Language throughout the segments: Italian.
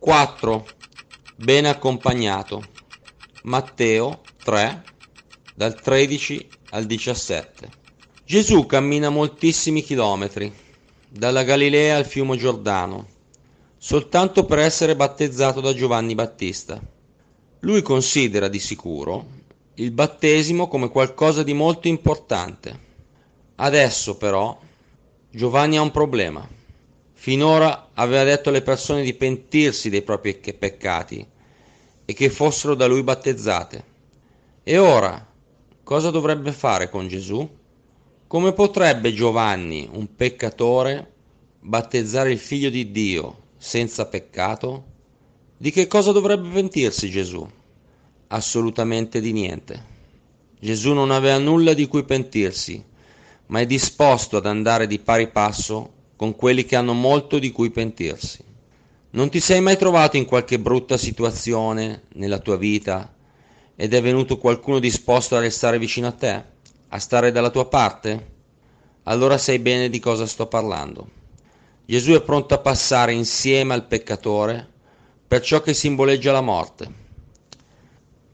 4. Ben accompagnato. Matteo 3, dal 13 al 17. Gesù cammina moltissimi chilometri, dalla Galilea al fiume Giordano, soltanto per essere battezzato da Giovanni Battista. Lui considera di sicuro il battesimo come qualcosa di molto importante. Adesso però Giovanni ha un problema. Finora aveva detto alle persone di pentirsi dei propri peccati e che fossero da lui battezzate. E ora cosa dovrebbe fare con Gesù? Come potrebbe Giovanni, un peccatore, battezzare il figlio di Dio senza peccato? Di che cosa dovrebbe pentirsi Gesù? Assolutamente di niente. Gesù non aveva nulla di cui pentirsi, ma è disposto ad andare di pari passo con quelli che hanno molto di cui pentirsi. Non ti sei mai trovato in qualche brutta situazione nella tua vita ed è venuto qualcuno disposto a restare vicino a te, a stare dalla tua parte? Allora sai bene di cosa sto parlando. Gesù è pronto a passare insieme al peccatore per ciò che simboleggia la morte.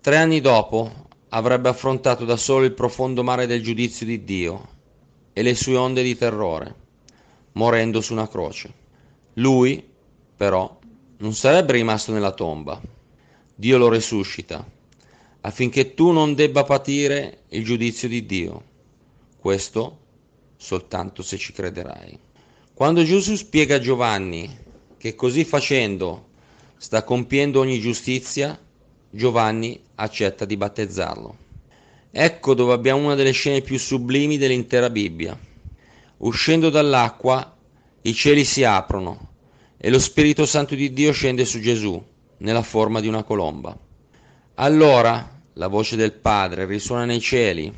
Tre anni dopo avrebbe affrontato da solo il profondo mare del giudizio di Dio e le sue onde di terrore morendo su una croce. Lui, però, non sarebbe rimasto nella tomba. Dio lo resuscita, affinché tu non debba patire il giudizio di Dio. Questo soltanto se ci crederai. Quando Gesù spiega a Giovanni che così facendo sta compiendo ogni giustizia, Giovanni accetta di battezzarlo. Ecco dove abbiamo una delle scene più sublimi dell'intera Bibbia. Uscendo dall'acqua, i cieli si aprono e lo Spirito Santo di Dio scende su Gesù nella forma di una colomba. Allora la voce del Padre risuona nei cieli.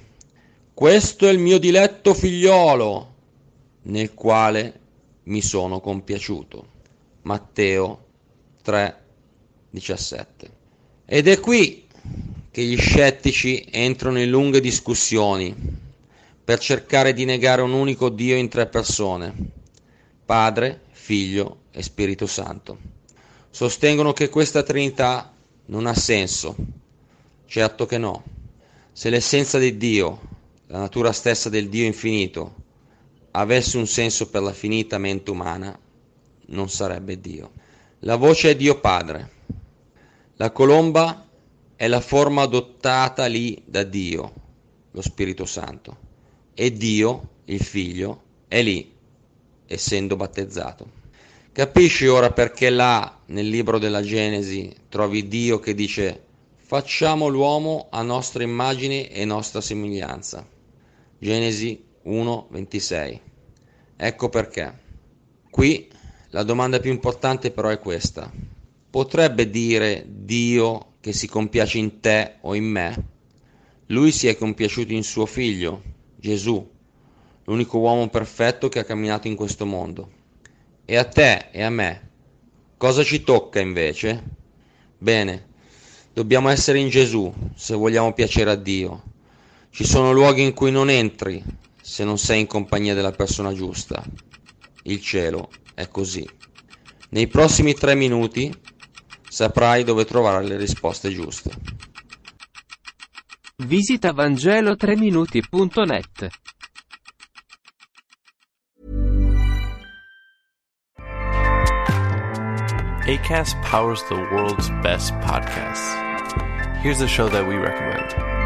Questo è il mio diletto figliolo, nel quale mi sono compiaciuto. Matteo 3, 17. Ed è qui che gli scettici entrano in lunghe discussioni per cercare di negare un unico Dio in tre persone, Padre, Figlio e Spirito Santo. Sostengono che questa Trinità non ha senso. Certo che no. Se l'essenza di Dio, la natura stessa del Dio infinito, avesse un senso per la finita mente umana, non sarebbe Dio. La voce è Dio Padre. La colomba è la forma adottata lì da Dio, lo Spirito Santo e Dio, il figlio, è lì, essendo battezzato. Capisci ora perché là nel libro della Genesi trovi Dio che dice facciamo l'uomo a nostra immagine e nostra somiglianza. Genesi 1:26. Ecco perché. Qui la domanda più importante però è questa. Potrebbe dire Dio che si compiace in te o in me? Lui si è compiaciuto in suo figlio, Gesù, l'unico uomo perfetto che ha camminato in questo mondo. E a te e a me, cosa ci tocca invece? Bene, dobbiamo essere in Gesù se vogliamo piacere a Dio. Ci sono luoghi in cui non entri se non sei in compagnia della persona giusta. Il cielo è così. Nei prossimi tre minuti saprai dove trovare le risposte giuste. Visita Vangelo3minuti.net. ACAST powers the world's best podcasts. Here's a show that we recommend.